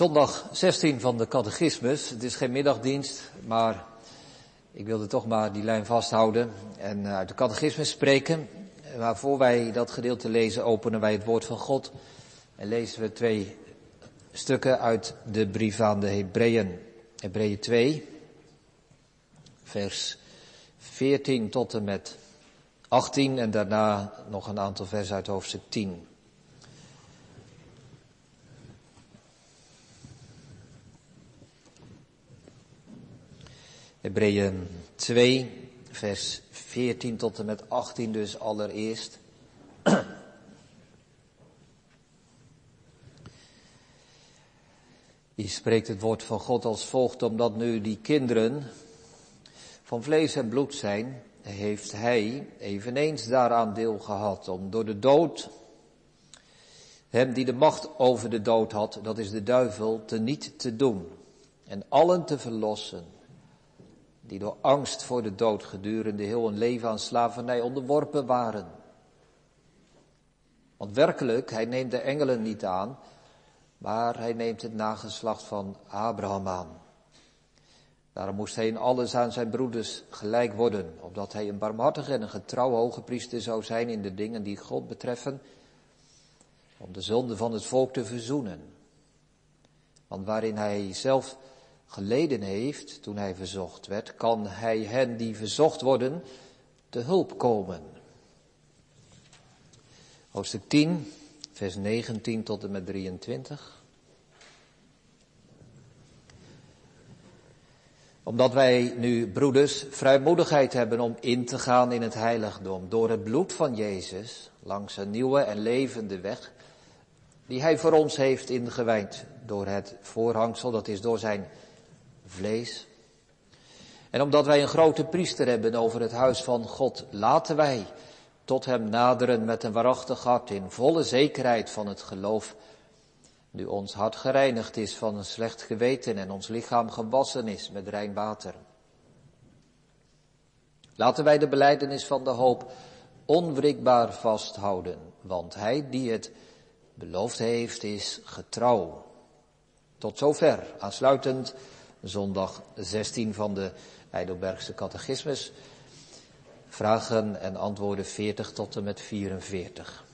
Zondag 16 van de catechismus. Het is geen middagdienst, maar ik wilde toch maar die lijn vasthouden en uit de catechismus spreken. Maar voor wij dat gedeelte lezen, openen wij het woord van God en lezen we twee stukken uit de brief aan de Hebreeën. Hebreeën 2, vers 14 tot en met 18 en daarna nog een aantal versen uit hoofdstuk 10. Hebreeën 2, vers 14 tot en met 18 dus allereerst. Die spreekt het woord van God als volgt, omdat nu die kinderen van vlees en bloed zijn, heeft hij eveneens daaraan deel gehad om door de dood hem die de macht over de dood had, dat is de duivel, te niet te doen en allen te verlossen die door angst voor de dood gedurende heel een leven aan slavernij onderworpen waren. Want werkelijk, hij neemt de engelen niet aan, maar hij neemt het nageslacht van Abraham aan. Daarom moest hij in alles aan zijn broeders gelijk worden, opdat hij een barmhartige en een getrouw hoge priester zou zijn in de dingen die God betreffen, om de zonde van het volk te verzoenen. Want waarin hij zelf geleden heeft toen hij verzocht werd, kan hij hen die verzocht worden te hulp komen. Hoofdstuk 10, vers 19 tot en met 23. Omdat wij nu, broeders, vrijmoedigheid hebben om in te gaan in het heiligdom door het bloed van Jezus langs een nieuwe en levende weg die hij voor ons heeft ingewijd door het voorhangsel, dat is door zijn vlees. En omdat wij een grote priester hebben over het huis van God, laten wij tot hem naderen met een waarachtig hart in volle zekerheid van het geloof. Nu ons hart gereinigd is van een slecht geweten en ons lichaam gewassen is met rein water. Laten wij de beleidenis van de hoop onwrikbaar vasthouden, want hij die het beloofd heeft is getrouw. Tot zover, aansluitend zondag 16 van de Heidelbergse catechismus. Vragen en antwoorden 40 tot en met 44.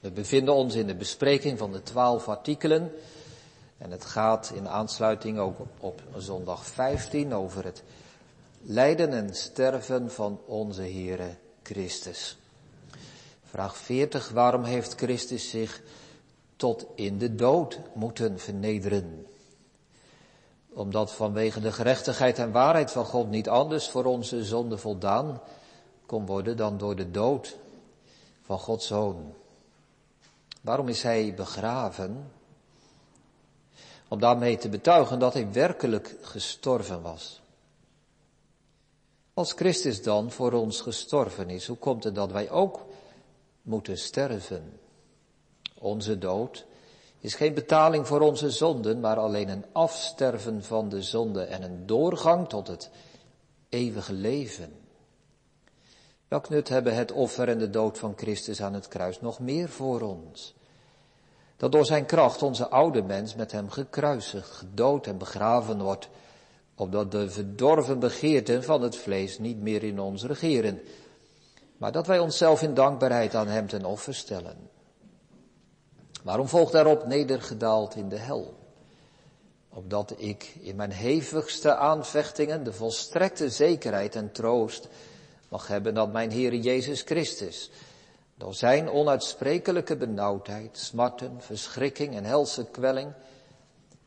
We bevinden ons in de bespreking van de twaalf artikelen. En het gaat in aansluiting ook op, op zondag 15 over het lijden en sterven van onze Heere Christus. Vraag 40. Waarom heeft Christus zich tot in de dood moeten vernederen. Omdat vanwege de gerechtigheid en waarheid van God niet anders voor onze zonde voldaan kon worden dan door de dood van Gods Zoon. Waarom is hij begraven? Om daarmee te betuigen dat hij werkelijk gestorven was. Als Christus dan voor ons gestorven is, hoe komt het dat wij ook moeten sterven? Onze dood is geen betaling voor onze zonden, maar alleen een afsterven van de zonde en een doorgang tot het eeuwige leven. Welk nut hebben het offer en de dood van Christus aan het kruis nog meer voor ons? Dat door zijn kracht onze oude mens met hem gekruisigd, gedood en begraven wordt, opdat de verdorven begeerten van het vlees niet meer in ons regeren, maar dat wij onszelf in dankbaarheid aan hem ten offer stellen. Waarom volgt daarop nedergedaald in de hel? Opdat ik in mijn hevigste aanvechtingen de volstrekte zekerheid en troost mag hebben dat mijn Heere Jezus Christus door zijn onuitsprekelijke benauwdheid, smarten, verschrikking en helse kwelling,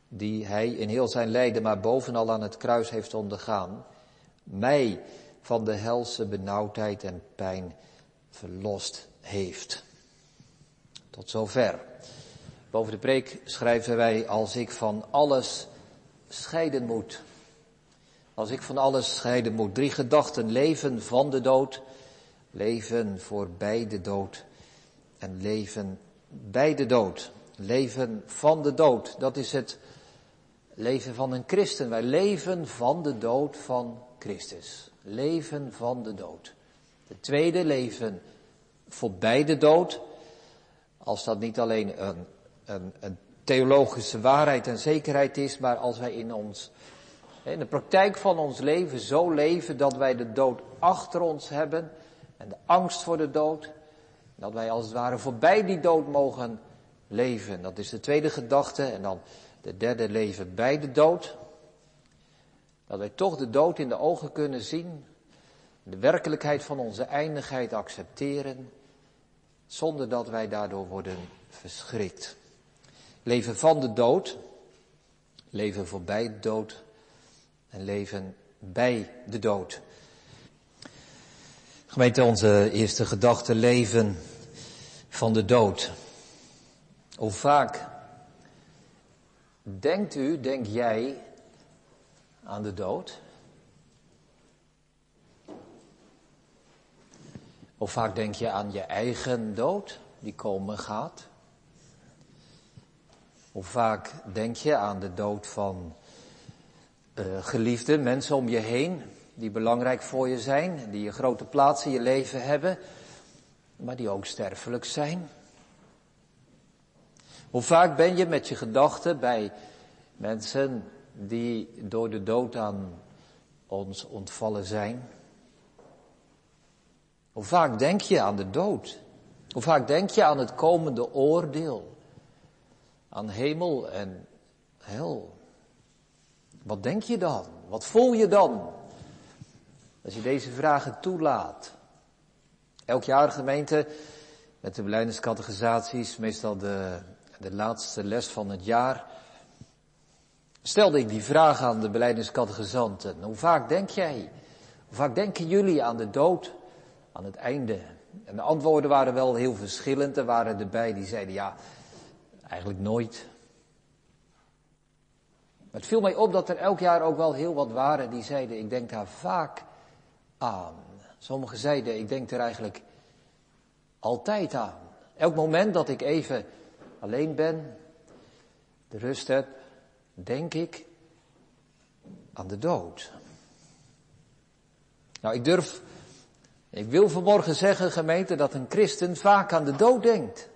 die hij in heel zijn lijden maar bovenal aan het kruis heeft ondergaan, mij van de helse benauwdheid en pijn verlost heeft. Tot zover. Boven de preek schrijven wij, als ik van alles scheiden moet. Als ik van alles scheiden moet. Drie gedachten. Leven van de dood. Leven voorbij de dood. En leven bij de dood. Leven van de dood. Dat is het leven van een christen. Wij leven van de dood van Christus. Leven van de dood. Het tweede leven voorbij de dood als dat niet alleen een, een, een theologische waarheid en zekerheid is, maar als wij in ons, in de praktijk van ons leven zo leven dat wij de dood achter ons hebben en de angst voor de dood, dat wij als het ware voorbij die dood mogen leven. Dat is de tweede gedachte. En dan de derde leven bij de dood. Dat wij toch de dood in de ogen kunnen zien. De werkelijkheid van onze eindigheid accepteren. Zonder dat wij daardoor worden verschrikt. Leven van de dood. Leven voorbij de dood. En leven bij de dood. Gemeente, onze eerste gedachte leven van de dood. Hoe vaak denkt u, denk jij aan de dood? Hoe vaak denk je aan je eigen dood die komen gaat? Hoe vaak denk je aan de dood van uh, geliefde mensen om je heen die belangrijk voor je zijn, die een grote plaats in je leven hebben, maar die ook sterfelijk zijn? Hoe vaak ben je met je gedachten bij mensen die door de dood aan ons ontvallen zijn? Hoe vaak denk je aan de dood? Hoe vaak denk je aan het komende oordeel? Aan hemel en hel? Wat denk je dan? Wat voel je dan? Als je deze vragen toelaat. Elk jaar gemeente met de beleidingscategorisaties, meestal de de laatste les van het jaar, stelde ik die vraag aan de beleidingscategorisanten. Hoe vaak denk jij, hoe vaak denken jullie aan de dood, aan het einde? En de antwoorden waren wel heel verschillend. Er waren erbij die zeiden, ja, eigenlijk nooit. Maar het viel mij op dat er elk jaar ook wel heel wat waren die zeiden, ik denk daar vaak aan. Sommigen zeiden, ik denk er eigenlijk altijd aan. Elk moment dat ik even alleen ben, de rust heb, denk ik aan de dood. Nou, ik durf, ik wil vanmorgen zeggen, gemeente, dat een christen vaak aan de dood denkt.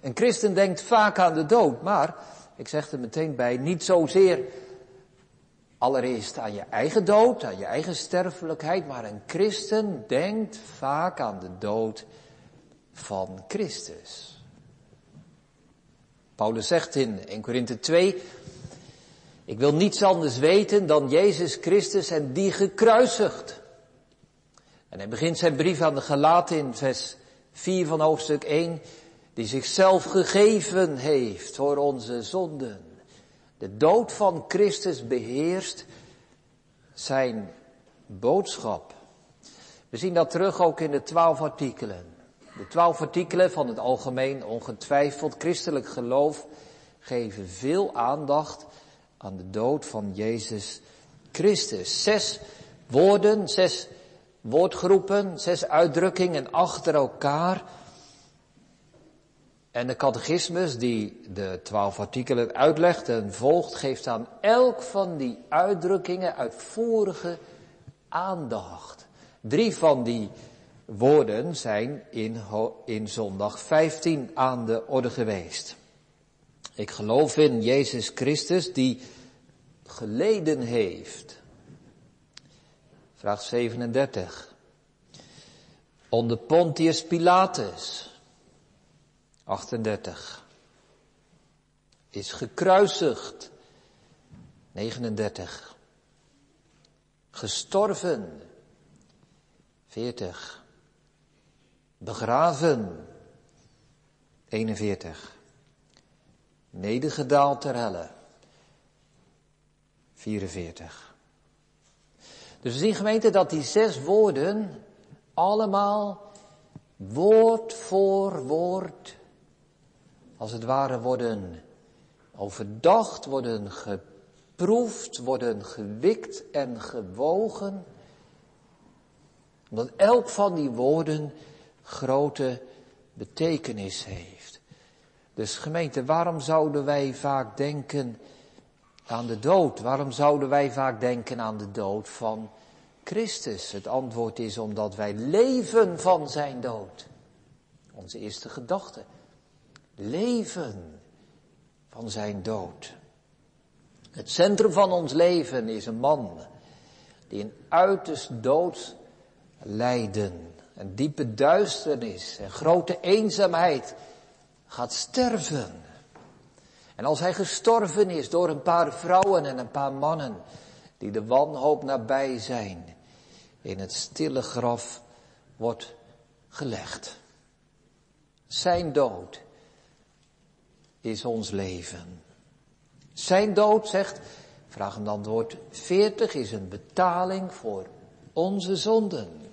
Een christen denkt vaak aan de dood, maar, ik zeg er meteen bij, niet zozeer allereerst aan je eigen dood, aan je eigen sterfelijkheid, maar een christen denkt vaak aan de dood van Christus. Paulus zegt in 1 Korinthe 2, ik wil niets anders weten dan Jezus Christus en die gekruisigd. En hij begint zijn brief aan de Galaten in vers 4 van hoofdstuk 1, die zichzelf gegeven heeft voor onze zonden. De dood van Christus beheerst zijn boodschap. We zien dat terug ook in de twaalf artikelen. De twaalf artikelen van het algemeen ongetwijfeld christelijk geloof geven veel aandacht aan de dood van Jezus Christus. Zes woorden, zes woordgroepen, zes uitdrukkingen achter elkaar. En de catechismus die de twaalf artikelen uitlegt en volgt, geeft aan elk van die uitdrukkingen uitvoerige aandacht. Drie van die woorden zijn in, in zondag 15 aan de orde geweest. Ik geloof in Jezus Christus die geleden heeft. Vraag 37. Onder Pontius Pilatus. 38. Is gekruisigd. 39. Gestorven. 40 begraven. 41. Nedergedaald ter helle. 44. Dus we zien gemeente dat die zes woorden allemaal woord voor woord, als het ware worden overdacht, worden geproefd, worden gewikt en gewogen. Omdat elk van die woorden grote betekenis heeft. Dus gemeente, waarom zouden wij vaak denken aan de dood? Waarom zouden wij vaak denken aan de dood van Christus? Het antwoord is omdat wij leven van zijn dood. Onze eerste gedachte. Leven van zijn dood. Het centrum van ons leven is een man die een uiterst dood lijden, een diepe duisternis en grote eenzaamheid gaat sterven. En als hij gestorven is door een paar vrouwen en een paar mannen die de wanhoop nabij zijn, in het stille graf wordt gelegd. Zijn dood is ons leven. Zijn dood, zegt, vraag en antwoord 40, is een betaling voor onze zonden.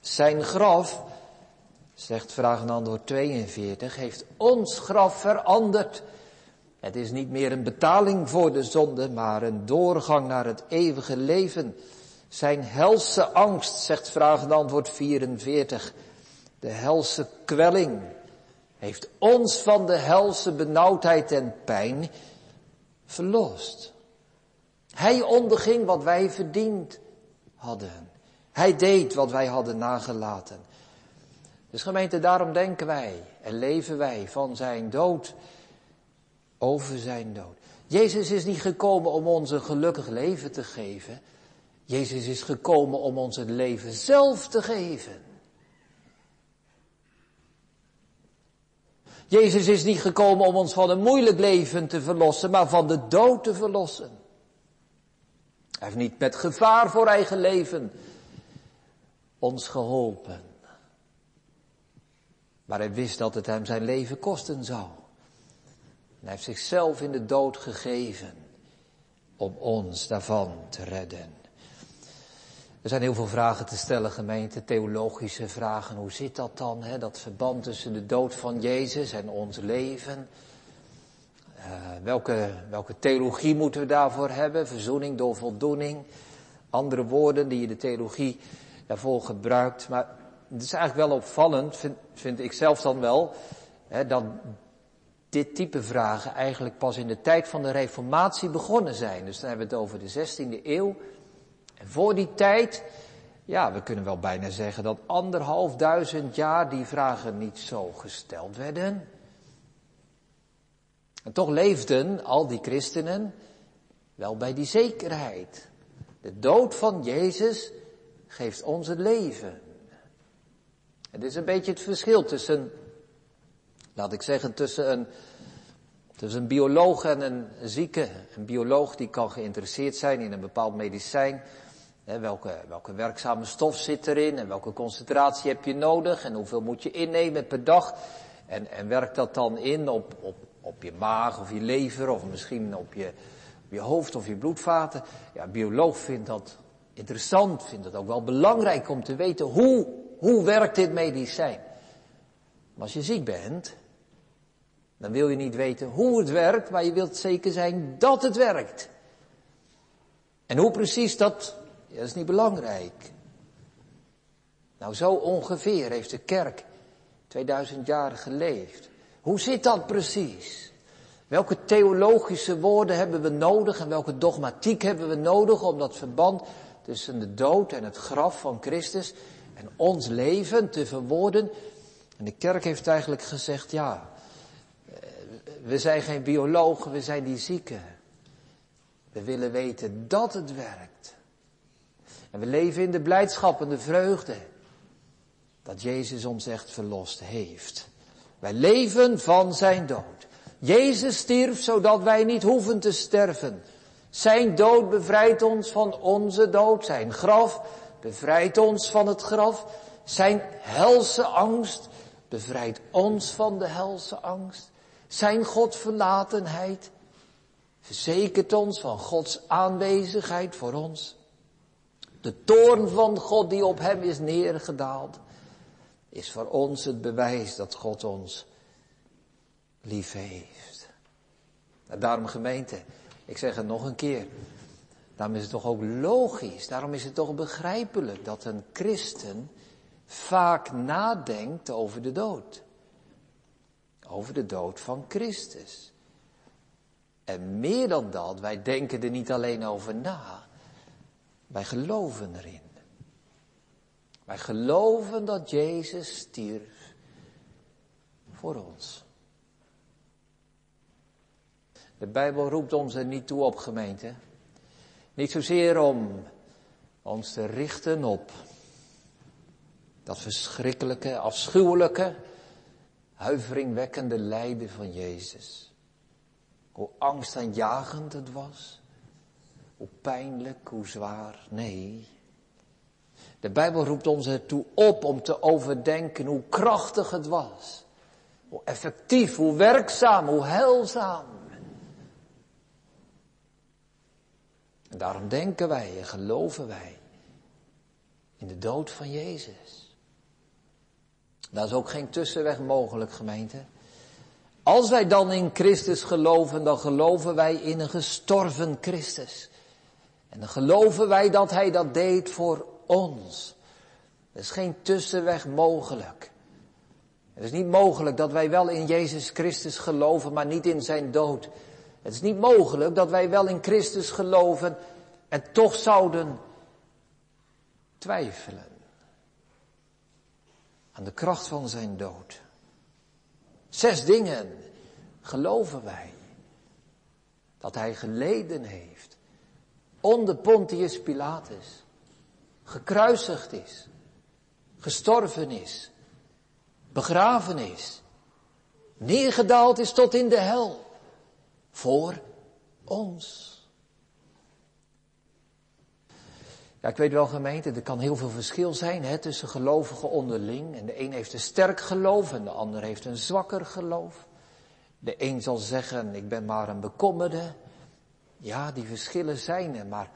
Zijn graf, zegt vraag en antwoord 42, heeft ons graf veranderd. Het is niet meer een betaling voor de zonde, maar een doorgang naar het eeuwige leven. Zijn helse angst, zegt vraag en antwoord 44, de helse kwelling, heeft ons van de helse benauwdheid en pijn verlost. Hij onderging wat wij verdiend hadden. Hij deed wat wij hadden nagelaten. Dus gemeente, daarom denken wij en leven wij van zijn dood over zijn dood. Jezus is niet gekomen om ons een gelukkig leven te geven. Jezus is gekomen om ons het leven zelf te geven. Jezus is niet gekomen om ons van een moeilijk leven te verlossen, maar van de dood te verlossen. Hij heeft niet met gevaar voor eigen leven ons geholpen. Maar hij wist dat het hem zijn leven kosten zou. En hij heeft zichzelf in de dood gegeven om ons daarvan te redden. Er zijn heel veel vragen te stellen, gemeente, theologische vragen. Hoe zit dat dan, hè? dat verband tussen de dood van Jezus en ons leven? Uh, welke, welke theologie moeten we daarvoor hebben? Verzoening door voldoening. Andere woorden die je de theologie daarvoor gebruikt. Maar het is eigenlijk wel opvallend, vind, vind ik zelf dan wel, hè, dat dit type vragen eigenlijk pas in de tijd van de Reformatie begonnen zijn. Dus dan hebben we het over de 16e eeuw. En voor die tijd, ja, we kunnen wel bijna zeggen dat anderhalf duizend jaar die vragen niet zo gesteld werden. En toch leefden al die christenen wel bij die zekerheid. De dood van Jezus geeft ons het leven. Het is een beetje het verschil tussen, laat ik zeggen, tussen een, tussen een bioloog en een zieke. Een bioloog die kan geïnteresseerd zijn in een bepaald medicijn welke, welke werkzame stof zit erin en welke concentratie heb je nodig en hoeveel moet je innemen per dag. En, en werkt dat dan in op, op, op je maag of je lever of misschien op je, op je hoofd of je bloedvaten. Ja, een bioloog vindt dat interessant, vindt het ook wel belangrijk om te weten hoe, hoe werkt dit medicijn. Als je ziek bent, dan wil je niet weten hoe het werkt, maar je wilt zeker zijn dat het werkt. En hoe precies dat dat is niet belangrijk. Nou, zo ongeveer heeft de kerk 2000 jaar geleefd. Hoe zit dat precies? Welke theologische woorden hebben we nodig en welke dogmatiek hebben we nodig om dat verband tussen de dood en het graf van Christus en ons leven te verwoorden? En de kerk heeft eigenlijk gezegd, ja, we zijn geen biologen, we zijn die zieken. We willen weten dat het werkt. En we leven in de blijdschap en de vreugde dat Jezus ons echt verlost heeft. Wij leven van zijn dood. Jezus stierf zodat wij niet hoeven te sterven. Zijn dood bevrijdt ons van onze dood. Zijn graf bevrijdt ons van het graf. Zijn helse angst bevrijdt ons van de helse angst. Zijn Godverlatenheid verzekert ons van Gods aanwezigheid voor ons. De toorn van God die op hem is neergedaald, is voor ons het bewijs dat God ons lief heeft. En daarom gemeente, ik zeg het nog een keer, daarom is het toch ook logisch, daarom is het toch begrijpelijk dat een christen vaak nadenkt over de dood. Over de dood van Christus. En meer dan dat, wij denken er niet alleen over na, wij geloven erin. Wij geloven dat Jezus stierf voor ons. De Bijbel roept ons er niet toe op, gemeente. Niet zozeer om ons te richten op dat verschrikkelijke, afschuwelijke, huiveringwekkende lijden van Jezus. Hoe angstaanjagend het was. Hoe pijnlijk, hoe zwaar. Nee. De Bijbel roept ons ertoe op om te overdenken hoe krachtig het was. Hoe effectief, hoe werkzaam, hoe heilzaam. En daarom denken wij en geloven wij in de dood van Jezus. Daar is ook geen tussenweg mogelijk, gemeente. Als wij dan in Christus geloven, dan geloven wij in een gestorven Christus. En dan geloven wij dat Hij dat deed voor ons. Er is geen tussenweg mogelijk. Het is niet mogelijk dat wij wel in Jezus Christus geloven, maar niet in Zijn dood. Het is niet mogelijk dat wij wel in Christus geloven en toch zouden twijfelen aan de kracht van zijn dood. Zes dingen geloven wij dat hij geleden heeft onder Pontius Pilatus, gekruisigd is, gestorven is, begraven is, neergedaald is tot in de hel voor ons. Ja, ik weet wel gemeente, er kan heel veel verschil zijn hè, tussen gelovigen onderling. En de een heeft een sterk geloof en de ander heeft een zwakker geloof. De een zal zeggen, ik ben maar een bekommerde. Ja, die verschillen zijn er, maar,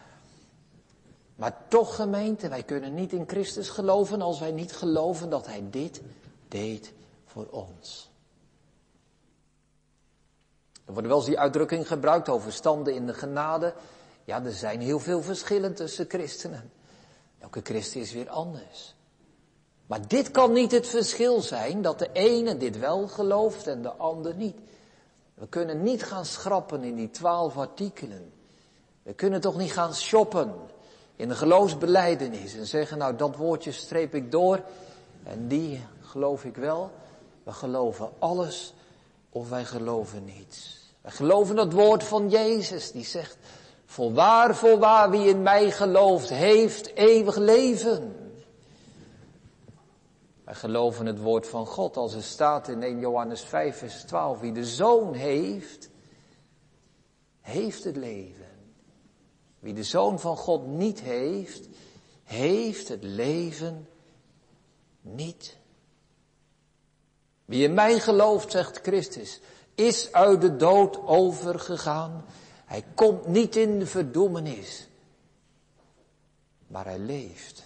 maar toch gemeente, wij kunnen niet in Christus geloven als wij niet geloven dat Hij dit deed voor ons. Er wordt wel eens die uitdrukking gebruikt over standen in de genade. Ja, er zijn heel veel verschillen tussen christenen. Elke christen is weer anders. Maar dit kan niet het verschil zijn dat de ene dit wel gelooft en de ander niet. We kunnen niet gaan schrappen in die twaalf artikelen. We kunnen toch niet gaan shoppen in de geloofsbeleidenis en zeggen, nou dat woordje streep ik door en die geloof ik wel. We geloven alles of wij geloven niets. Wij geloven het woord van Jezus die zegt, Voorwaar, voorwaar, wie in mij gelooft, heeft eeuwig leven. Wij geloven het woord van God als er staat in 1 Johannes 5, vers 12. Wie de zoon heeft, heeft het leven. Wie de zoon van God niet heeft, heeft het leven niet. Wie in mij gelooft, zegt Christus, is uit de dood overgegaan hij komt niet in verdoemenis, maar hij leeft.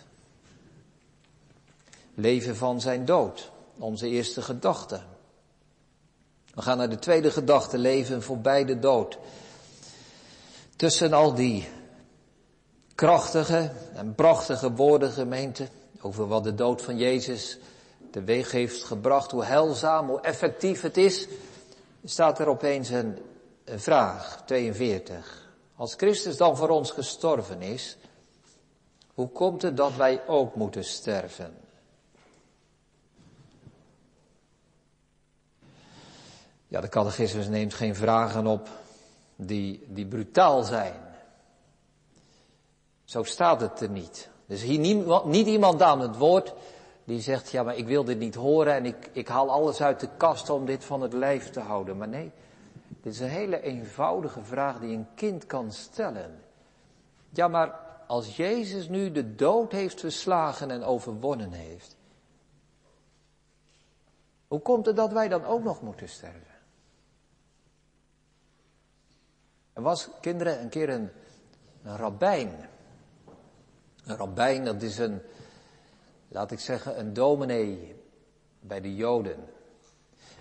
Leven van zijn dood, onze eerste gedachte. We gaan naar de tweede gedachte, leven voorbij de dood. Tussen al die krachtige en prachtige woorden, gemeente, over wat de dood van Jezus teweeg heeft gebracht, hoe heilzaam, hoe effectief het is, staat er opeens een vraag 42. Als Christus dan voor ons gestorven is, hoe komt het dat wij ook moeten sterven? Ja, de catechismus neemt geen vragen op die, die brutaal zijn. Zo staat het er niet. Dus hier niet, niet iemand aan het woord die zegt, ja, maar ik wil dit niet horen en ik, ik haal alles uit de kast om dit van het lijf te houden. Maar nee, dit is een hele eenvoudige vraag die een kind kan stellen. Ja, maar als Jezus nu de dood heeft verslagen en overwonnen heeft, hoe komt het dat wij dan ook nog moeten sterven? Er was, kinderen, een keer een, een rabbijn. Een rabbijn, dat is een, laat ik zeggen, een dominee bij de Joden.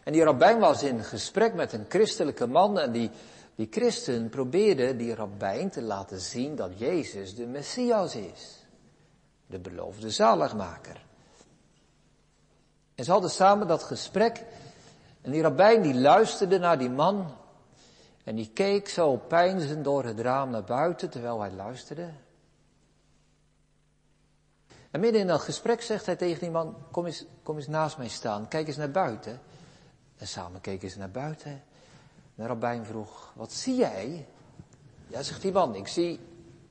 En die rabbijn was in gesprek met een christelijke man en die, die christen probeerde die rabbijn te laten zien dat Jezus de Messias is. De beloofde zaligmaker. En ze hadden samen dat gesprek en die rabbijn die luisterde naar die man en die keek zo pijnzend door het raam naar buiten terwijl hij luisterde. En midden in dat gesprek zegt hij tegen die man, kom eens, kom eens naast mij staan, kijk eens naar buiten. En samen keken ze naar buiten. De rabbijn vroeg, wat zie jij? Ja, zegt die man, ik zie,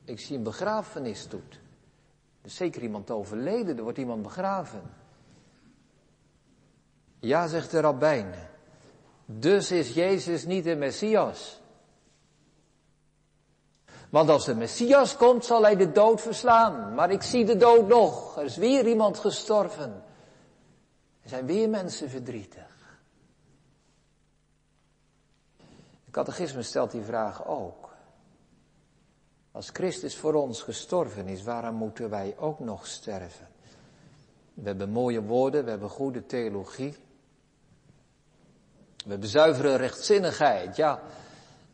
ik zie een begrafenisstoet. Er is zeker iemand overleden, er wordt iemand begraven. Ja, zegt de rabbijn. Dus is Jezus niet de Messias. Want als de Messias komt, zal hij de dood verslaan. Maar ik zie de dood nog. Er is weer iemand gestorven. Er zijn weer mensen verdrietig. De catechisme stelt die vraag ook. Als Christus voor ons gestorven is, waarom moeten wij ook nog sterven? We hebben mooie woorden, we hebben goede theologie. We hebben zuivere rechtzinnigheid, ja,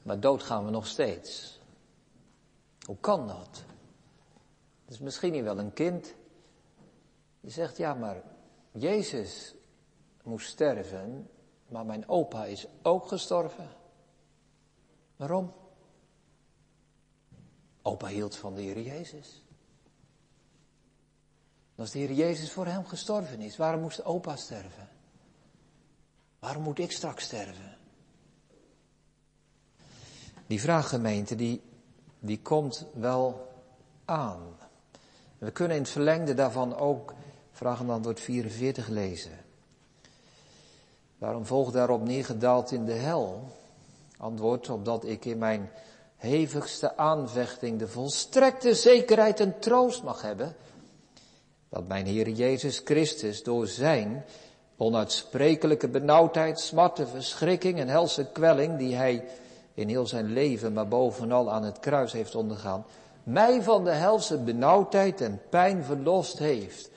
maar dood gaan we nog steeds. Hoe kan dat? Is misschien niet wel een kind die zegt, ja, maar Jezus moest sterven, maar mijn opa is ook gestorven. Waarom? Opa hield van de Heer Jezus. Als de Heer Jezus voor hem gestorven is, waarom moest opa sterven? Waarom moet ik straks sterven? Die vraaggemeente, die, die komt wel aan. We kunnen in het verlengde daarvan ook vraag en antwoord 44 lezen. Waarom volgt daarop neergedaald in de hel? Antwoord, opdat ik in mijn hevigste aanvechting de volstrekte zekerheid en troost mag hebben, dat mijn Heer Jezus Christus door zijn onuitsprekelijke benauwdheid, smarten, verschrikking en helse kwelling die hij in heel zijn leven, maar bovenal aan het kruis heeft ondergaan, mij van de helse benauwdheid en pijn verlost heeft.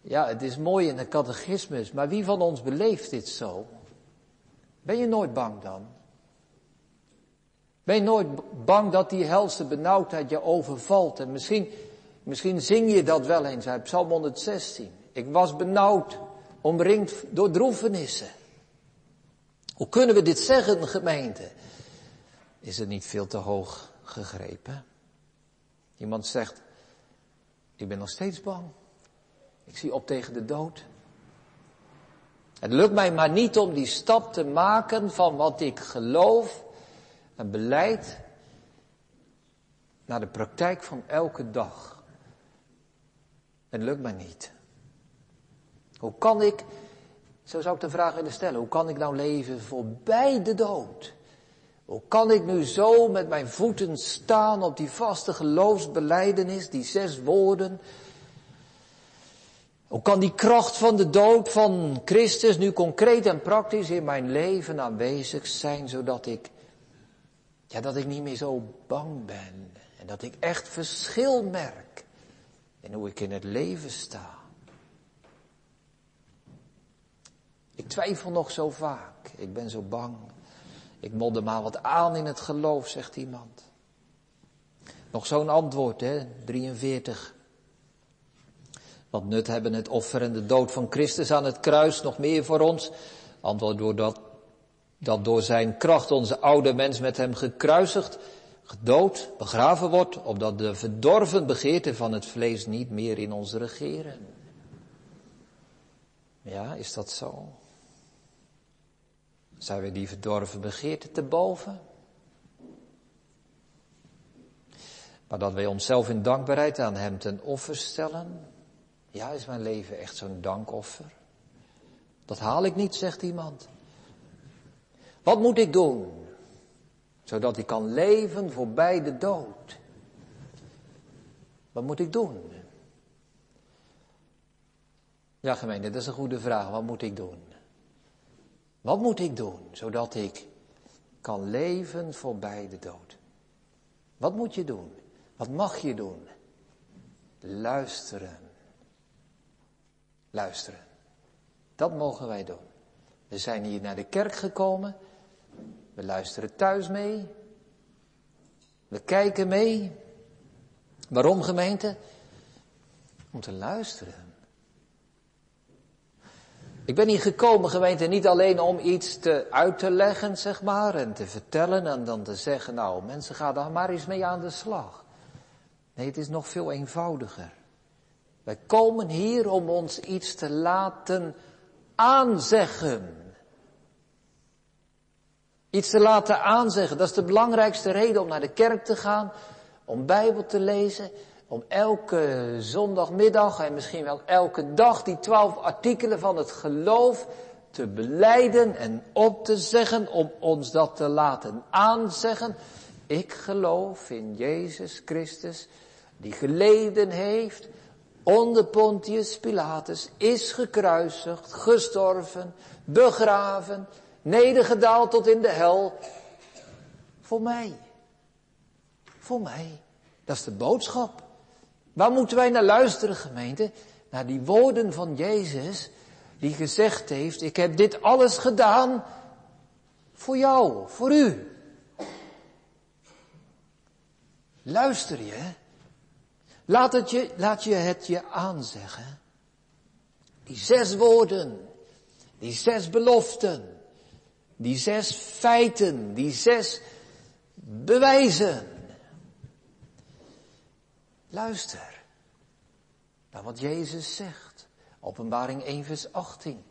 Ja, het is mooi in de catechismus, maar wie van ons beleeft dit zo? Ben je nooit bang dan? Ben je nooit bang dat die helse benauwdheid je overvalt? En misschien, misschien zing je dat wel eens uit Psalm 116. Ik was benauwd, omringd door droefenissen. Hoe kunnen we dit zeggen, gemeente? Is het niet veel te hoog gegrepen? Iemand zegt, ik ben nog steeds bang. Ik zie op tegen de dood. Het lukt mij maar niet om die stap te maken van wat ik geloof en beleid naar de praktijk van elke dag. Het lukt mij niet. Hoe kan ik, zo zou ik de vraag willen stellen, hoe kan ik nou leven voorbij de dood? Hoe kan ik nu zo met mijn voeten staan op die vaste geloofsbeleidenis, die zes woorden? Hoe kan die kracht van de dood van Christus nu concreet en praktisch in mijn leven aanwezig zijn, zodat ik, ja, dat ik niet meer zo bang ben en dat ik echt verschil merk in hoe ik in het leven sta? Ik twijfel nog zo vaak. Ik ben zo bang. Ik modder maar wat aan in het geloof, zegt iemand. Nog zo'n antwoord, hè, 43. Wat nut hebben het offer en de dood van Christus aan het kruis nog meer voor ons? Antwoord doordat dat door zijn kracht onze oude mens met hem gekruisigd, gedood, begraven wordt, opdat de verdorven begeerte van het vlees niet meer in ons regeren. Ja, is dat zo? Zijn we die verdorven begeerte te boven? Maar dat wij onszelf in dankbaarheid aan Hem ten offer stellen. Ja, is mijn leven echt zo'n dankoffer? Dat haal ik niet, zegt iemand. Wat moet ik doen? Zodat ik kan leven voorbij de dood. Wat moet ik doen? Ja, gemeente, dat is een goede vraag. Wat moet ik doen? Wat moet ik doen zodat ik kan leven voorbij de dood? Wat moet je doen? Wat mag je doen? Luisteren. Luisteren. Dat mogen wij doen. We zijn hier naar de kerk gekomen. We luisteren thuis mee. We kijken mee. Waarom gemeente? Om te luisteren. Ik ben hier gekomen, gemeente, niet alleen om iets te, uit te leggen, zeg maar, en te vertellen en dan te zeggen, nou, mensen, gaan daar maar eens mee aan de slag. Nee, het is nog veel eenvoudiger. Wij komen hier om ons iets te laten aanzeggen. Iets te laten aanzeggen. Dat is de belangrijkste reden om naar de kerk te gaan. Om Bijbel te lezen. Om elke zondagmiddag en misschien wel elke dag die twaalf artikelen van het geloof te beleiden en op te zeggen. Om ons dat te laten aanzeggen. Ik geloof in Jezus Christus. Die geleden heeft onder Pontius Pilatus. Is gekruisigd, gestorven, begraven nedergedaald tot in de hel. Voor mij. Voor mij. Dat is de boodschap. Waar moeten wij naar luisteren, gemeente? Naar die woorden van Jezus, die gezegd heeft, ik heb dit alles gedaan voor jou, voor u. Luister je, laat, het je, laat je het je aanzeggen. Die zes woorden, die zes beloften, die zes feiten, die zes bewijzen. Luister naar wat Jezus zegt. Openbaring 1 vers 18.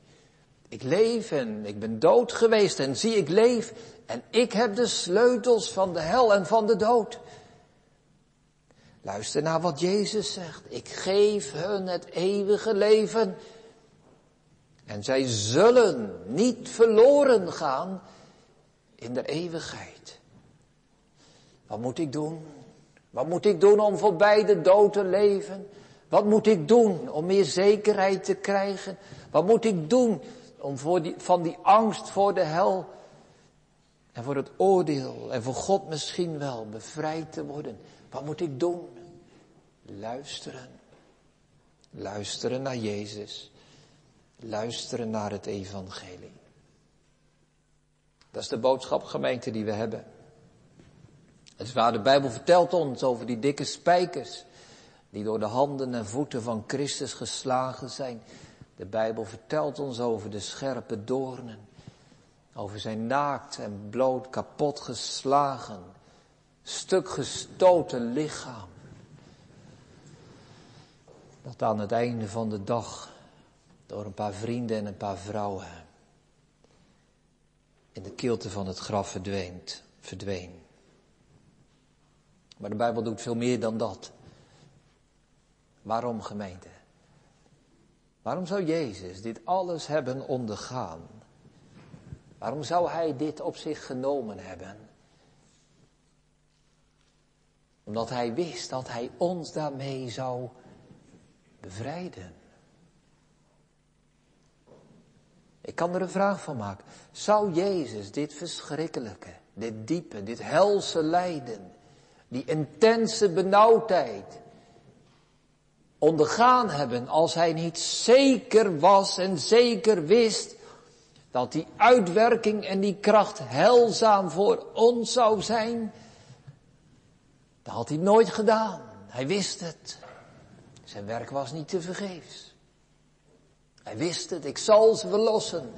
Ik leef en ik ben dood geweest en zie ik leef en ik heb de sleutels van de hel en van de dood. Luister naar wat Jezus zegt. Ik geef hun het eeuwige leven en zij zullen niet verloren gaan in de eeuwigheid. Wat moet ik doen? Wat moet ik doen om voorbij de dood te leven? Wat moet ik doen om meer zekerheid te krijgen? Wat moet ik doen om voor van die angst voor de hel en voor het oordeel en voor God misschien wel bevrijd te worden? Wat moet ik doen? Luisteren. Luisteren naar Jezus luisteren naar het evangelie. Dat is de boodschap gemeente die we hebben. Het is waar de Bijbel vertelt ons over die dikke spijkers die door de handen en voeten van Christus geslagen zijn. De Bijbel vertelt ons over de scherpe doornen, over zijn naakt en bloot kapot geslagen, stuk gestoten lichaam. Dat aan het einde van de dag door een paar vrienden en een paar vrouwen in de kilte van het graf verdweent, verdween. Maar de Bijbel doet veel meer dan dat. Waarom gemeente? Waarom zou Jezus dit alles hebben ondergaan? Waarom zou Hij dit op zich genomen hebben? Omdat Hij wist dat Hij ons daarmee zou bevrijden. Ik kan er een vraag van maken. Zou Jezus dit verschrikkelijke, dit diepe, dit helse lijden, die intense benauwdheid ondergaan hebben als hij niet zeker was en zeker wist dat die uitwerking en die kracht heilzaam voor ons zou zijn? Dat had hij nooit gedaan. Hij wist het. Zijn werk was niet te vergeefs. Hij wist het, ik zal ze verlossen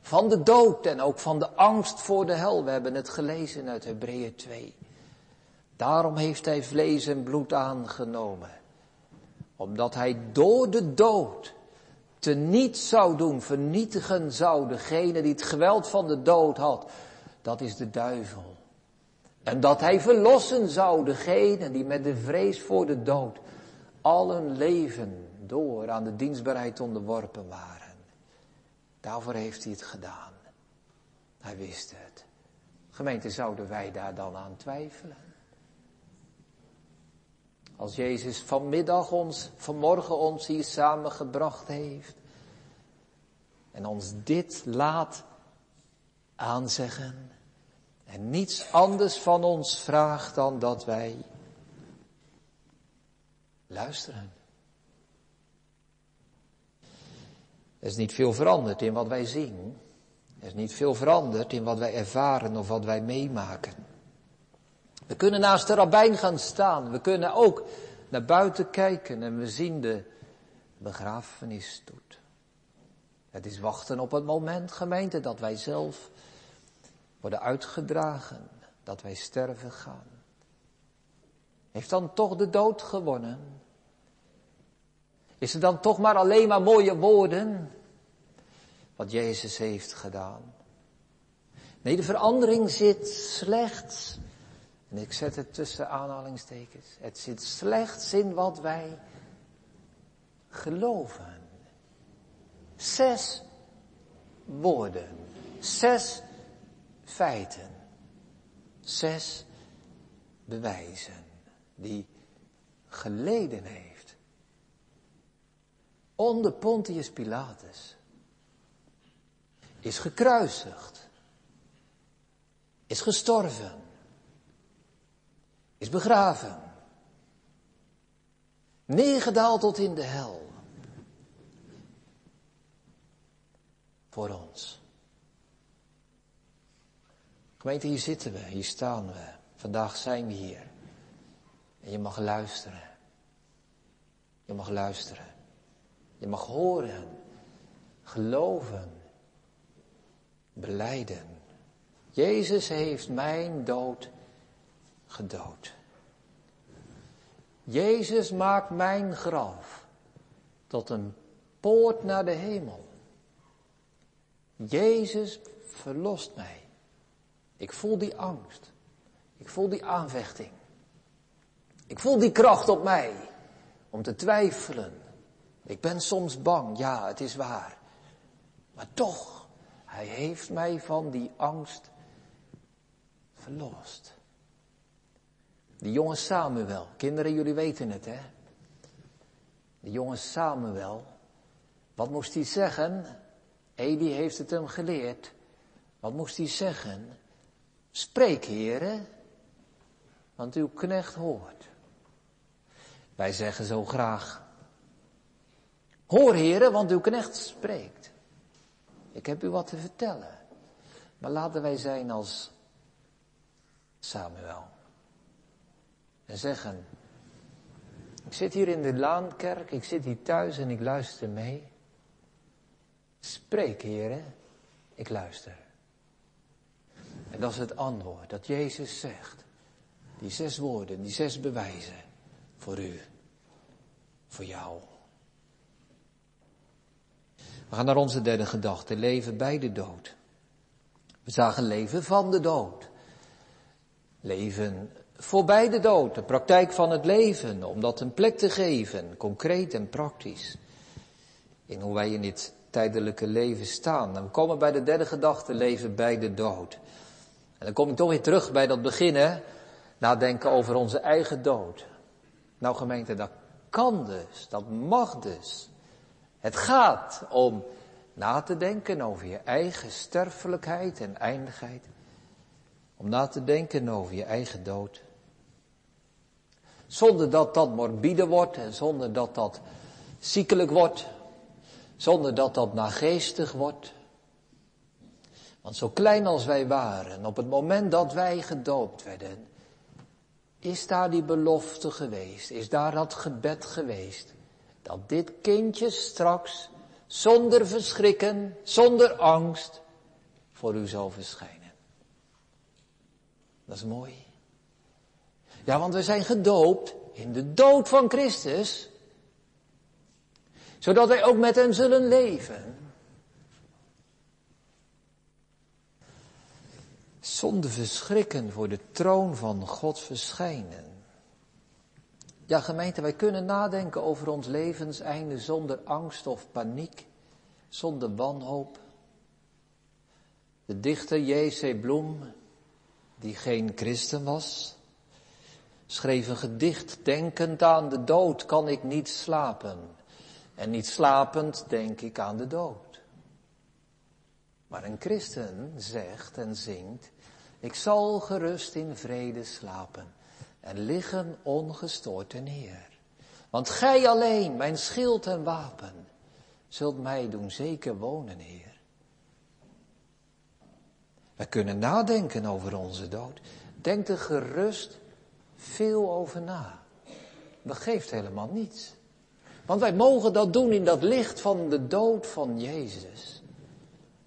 van de dood en ook van de angst voor de hel. We hebben het gelezen uit Hebreeën 2. Daarom heeft hij vlees en bloed aangenomen. Omdat hij door de dood te niet zou doen, vernietigen zou degene die het geweld van de dood had. Dat is de duivel. En dat hij verlossen zou degene die met de vrees voor de dood al hun leven door aan de dienstbaarheid onderworpen waren. Daarvoor heeft hij het gedaan. Hij wist het. Gemeente, zouden wij daar dan aan twijfelen? Als Jezus vanmiddag ons, vanmorgen ons hier samengebracht heeft en ons dit laat aanzeggen en niets anders van ons vraagt dan dat wij luisteren. Er is niet veel veranderd in wat wij zien. Er is niet veel veranderd in wat wij ervaren of wat wij meemaken. We kunnen naast de rabbijn gaan staan. We kunnen ook naar buiten kijken en we zien de begrafenisstoet. Het is wachten op het moment, gemeente, dat wij zelf worden uitgedragen, dat wij sterven gaan. Heeft dan toch de dood gewonnen? Is er dan toch maar alleen maar mooie woorden? Wat Jezus heeft gedaan. Nee, de verandering zit slechts, en ik zet het tussen aanhalingstekens, het zit slechts in wat wij geloven. Zes woorden, zes feiten, zes bewijzen die geleden heeft. Onder Pontius Pilatus is gekruisigd, is gestorven, is begraven, neergedaald tot in de hel. Voor ons. Gemeente, hier zitten we, hier staan we. Vandaag zijn we hier. En je mag luisteren. Je mag luisteren. Je mag horen, geloven, beleiden. Jezus heeft mijn dood gedood. Jezus maakt mijn graf tot een poort naar de hemel. Jezus verlost mij. Ik voel die angst. Ik voel die aanvechting. Ik voel die kracht op mij om te twijfelen. Ik ben soms bang, ja, het is waar. Maar toch, hij heeft mij van die angst verlost. Die jonge Samuel, kinderen, jullie weten het, hè? Die jonge Samuel, wat moest hij zeggen? Eli heeft het hem geleerd. Wat moest hij zeggen? Spreek, heren, want uw knecht hoort. Wij zeggen zo graag, hoor heren, want uw knecht spreekt. Ik heb u wat te vertellen. Maar laten wij zijn als Samuel. En zeggen, ik zit hier in de Laankerk, ik zit hier thuis en ik luister mee. Spreek, heren, ik luister. En dat is het antwoord dat Jezus zegt. Die zes woorden, die zes bewijzen voor u, voor jou. We gaan naar onze derde gedachte, leven bij de dood. We zagen leven van de dood. Leven voorbij de dood, de praktijk van het leven, om dat een plek te geven, concreet en praktisch. In hoe wij in dit tijdelijke leven staan. En we komen bij de derde gedachte, leven bij de dood. En dan kom ik toch weer terug bij dat beginnen, nadenken over onze eigen dood. Nou gemeente, dat kan dus, dat mag dus. Het gaat om na te denken over je eigen sterfelijkheid en eindigheid. Om na te denken over je eigen dood. Zonder dat dat morbide wordt en zonder dat dat ziekelijk wordt. Zonder dat dat nageestig wordt. Want zo klein als wij waren, op het moment dat wij gedoopt werden, is daar die belofte geweest, is daar dat gebed geweest, dat dit kindje straks zonder verschrikken, zonder angst voor u zal verschijnen. Dat is mooi. Ja, want we zijn gedoopt in de dood van Christus, zodat wij ook met hem zullen leven. Zonder verschrikken voor de troon van God verschijnen. Ja, gemeente, wij kunnen nadenken over ons levenseinde zonder angst of paniek, zonder wanhoop. De dichter J.C. Bloem, die geen christen was, schreef een gedicht, denkend aan de dood kan ik niet slapen. En niet slapend denk ik aan de dood. Maar een christen zegt en zingt, ik zal gerust in vrede slapen en liggen ongestoord ten Heer. Want gij alleen, mijn schild en wapen, zult mij doen zeker wonen, Heer. Wij kunnen nadenken over onze dood. Denk er gerust veel over na. Dat geeft helemaal niets. Want wij mogen dat doen in dat licht van de dood van Jezus.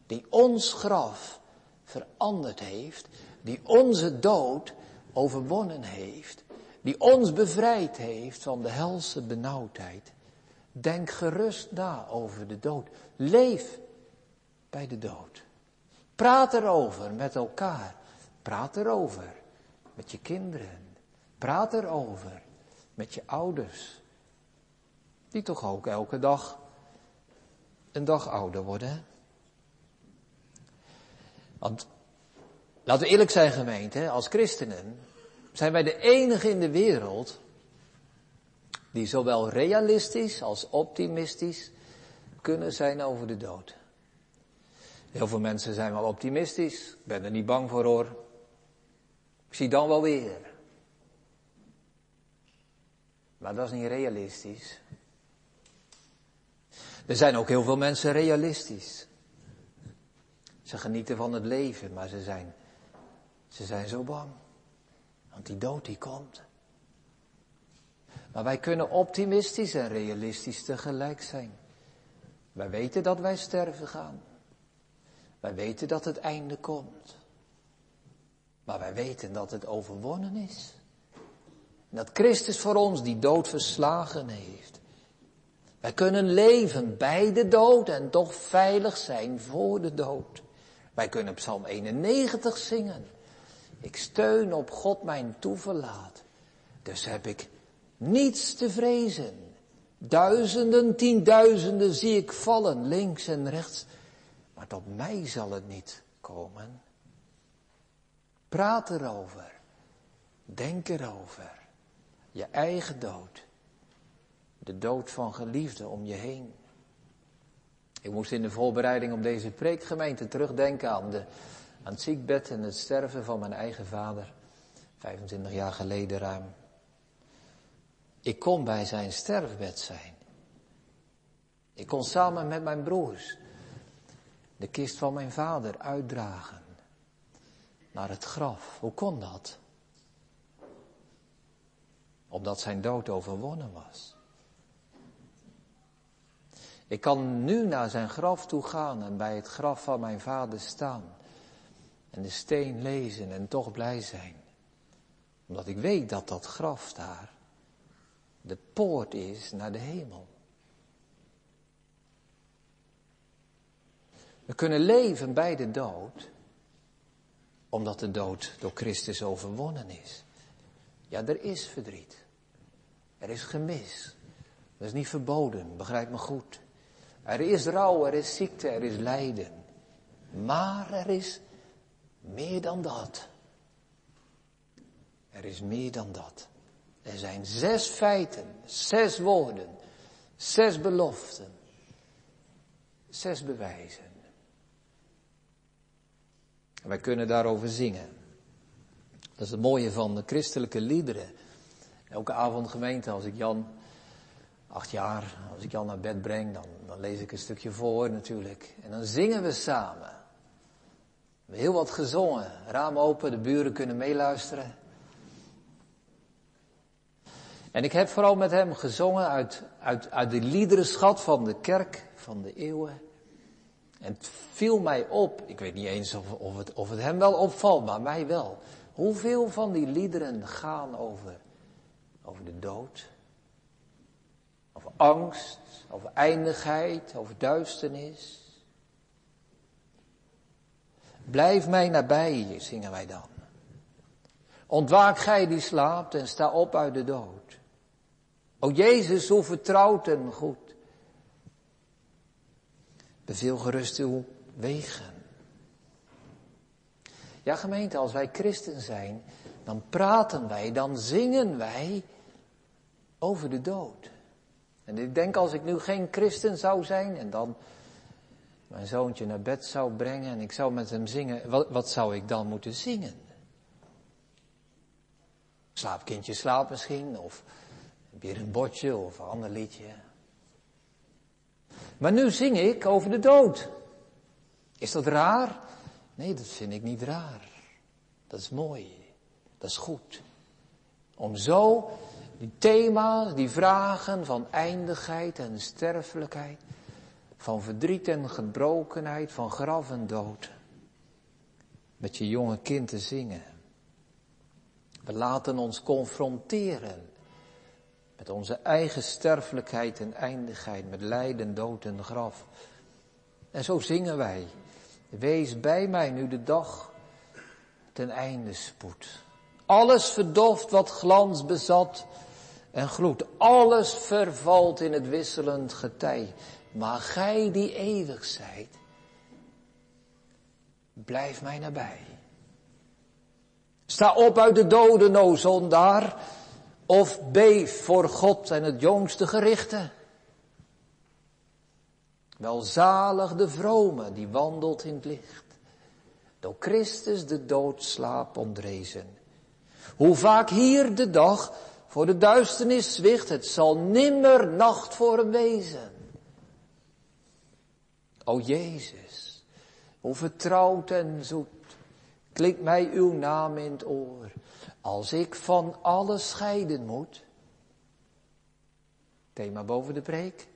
Die ons graf veranderd heeft. Die onze dood overwonnen heeft. Die ons bevrijd heeft van de helse benauwdheid. Denk gerust na over de dood. Leef bij de dood. Praat erover met elkaar. Praat erover met je kinderen. Praat erover met je ouders. Die toch ook elke dag een dag ouder worden. Want laten we eerlijk zijn gemeente, als christenen zijn wij de enige in de wereld die zowel realistisch als optimistisch kunnen zijn over de dood. Heel veel mensen zijn wel optimistisch, ik ben er niet bang voor hoor. Ik zie dan wel weer. Maar dat is niet realistisch. Er zijn ook heel veel mensen realistisch. Ze genieten van het leven, maar ze zijn, ze zijn zo bang. Want die dood die komt. Maar wij kunnen optimistisch en realistisch tegelijk zijn. Wij weten dat wij sterven gaan. Wij weten dat het einde komt. Maar wij weten dat het overwonnen is. Dat Christus voor ons die dood verslagen heeft. Wij kunnen leven bij de dood en toch veilig zijn voor de dood. Wij kunnen Psalm 91 zingen. Ik steun op God mijn toeverlaat. Dus heb ik niets te vrezen. Duizenden, tienduizenden zie ik vallen, links en rechts. Maar tot mij zal het niet komen. Praat erover. Denk erover. Je eigen dood. De dood van geliefden om je heen. Ik moest in de voorbereiding op deze preekgemeente terugdenken aan, de, aan het ziekbed en het sterven van mijn eigen vader. 25 jaar geleden ruim. Ik kon bij zijn sterfbed zijn. Ik kon samen met mijn broers de kist van mijn vader uitdragen naar het graf. Hoe kon dat? Omdat zijn dood overwonnen was. Ik kan nu naar zijn graf toe gaan en bij het graf van mijn vader staan. En de steen lezen en toch blij zijn. Omdat ik weet dat dat graf daar de poort is naar de hemel. We kunnen leven bij de dood, omdat de dood door Christus overwonnen is. Ja, er is verdriet. Er is gemis. Dat is niet verboden, begrijp me goed. Er is rouw, er is ziekte, er is lijden. Maar er is meer dan dat. Er is meer dan dat. Er zijn zes feiten, zes woorden, zes beloften, zes bewijzen. En wij kunnen daarover zingen. Dat is het mooie van de christelijke liederen. Elke avond gemeente, als ik Jan, acht jaar, als ik Jan naar bed breng, dan, dan lees ik een stukje voor natuurlijk. En dan zingen we samen. We hebben heel wat gezongen. Raam open, de buren kunnen meeluisteren. En ik heb vooral met hem gezongen uit, uit, uit de liederenschat van de kerk van de eeuwen. En het viel mij op, ik weet niet eens of, of, het, of het hem wel opvalt, maar mij wel. Hoeveel van die liederen gaan over, over de dood? Over angst, over eindigheid, over duisternis. Blijf mij nabij, zingen wij dan. Ontwaak gij die slaapt en sta op uit de dood. O Jezus, hoe vertrouwd en goed. Beveel gerust uw wegen. Ja, gemeente, als wij christen zijn, dan praten wij, dan zingen wij over de dood. En ik denk als ik nu geen christen zou zijn en dan mijn zoontje naar bed zou brengen en ik zou met hem zingen, wat, wat zou ik dan moeten zingen? Slaapkindje slaap misschien, of weer een bordje of een ander liedje. Maar nu zing ik over de dood. Is dat raar? Nee, dat vind ik niet raar. Dat is mooi. Dat is goed. Om zo die thema's, die vragen van eindigheid en sterfelijkheid, van verdriet en gebrokenheid, van graf en dood, met je jonge kind te zingen. We laten ons confronteren met onze eigen sterfelijkheid en eindigheid, met lijden, dood en graf. En zo zingen wij Wees bij mij nu de dag ten einde spoedt. Alles verdoft wat glans bezat en gloed. Alles vervalt in het wisselend getij. Maar gij die eeuwig zijt, blijf mij nabij. Sta op uit de doden, o zondaar, of beef voor God en het jongste gerichte. Welzalig de vrome die wandelt in het licht, door Christus de doodslaap ontrezen. Hoe vaak hier de dag voor de duisternis zwicht, het zal nimmer nacht voor hem wezen. O Jezus, hoe vertrouwd en zoet klinkt mij uw naam in het oor, als ik van alles scheiden moet. Thema boven de preek.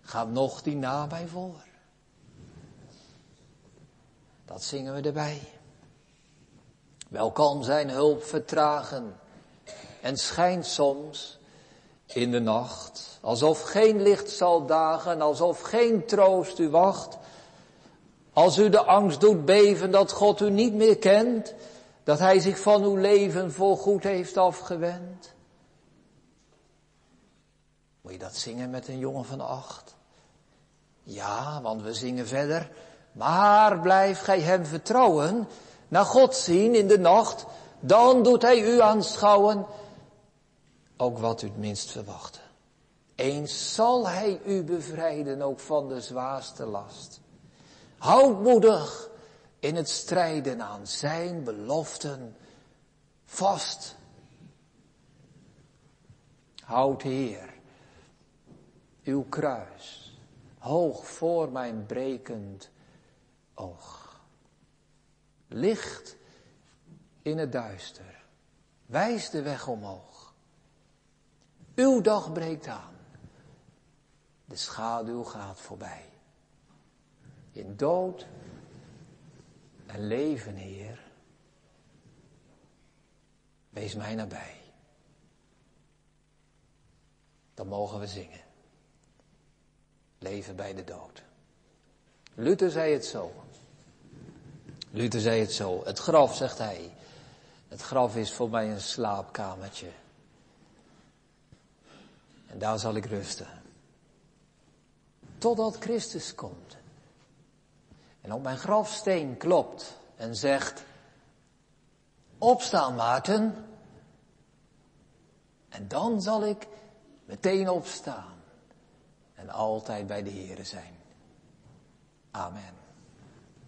Gaat nog die naam bij voor. Dat zingen we erbij. Wel kan zijn hulp vertragen en schijnt soms in de nacht, alsof geen licht zal dagen, alsof geen troost u wacht. Als u de angst doet beven dat God u niet meer kent, dat Hij zich van uw leven voorgoed heeft afgewend. Moet je dat zingen met een jongen van acht? Ja, want we zingen verder. Maar blijf gij hem vertrouwen, naar God zien in de nacht, dan doet hij u aanschouwen, ook wat u het minst verwachtte. Eens zal hij u bevrijden ook van de zwaarste last. Houd moedig in het strijden aan zijn beloften vast. Houd Heer uw kruis hoog voor mijn brekend oog. Licht in het duister. Wijs de weg omhoog. Uw dag breekt aan. De schaduw gaat voorbij. In dood en leven, Heer. Wees mij nabij. Dan mogen we zingen. Leven bij de dood. Luther zei het zo. Luther zei het zo. Het graf, zegt hij. Het graf is voor mij een slaapkamertje. En daar zal ik rusten. Totdat Christus komt. En op mijn grafsteen klopt en zegt, opstaan Maarten. En dan zal ik meteen opstaan en altijd bij de Here zijn. Amen.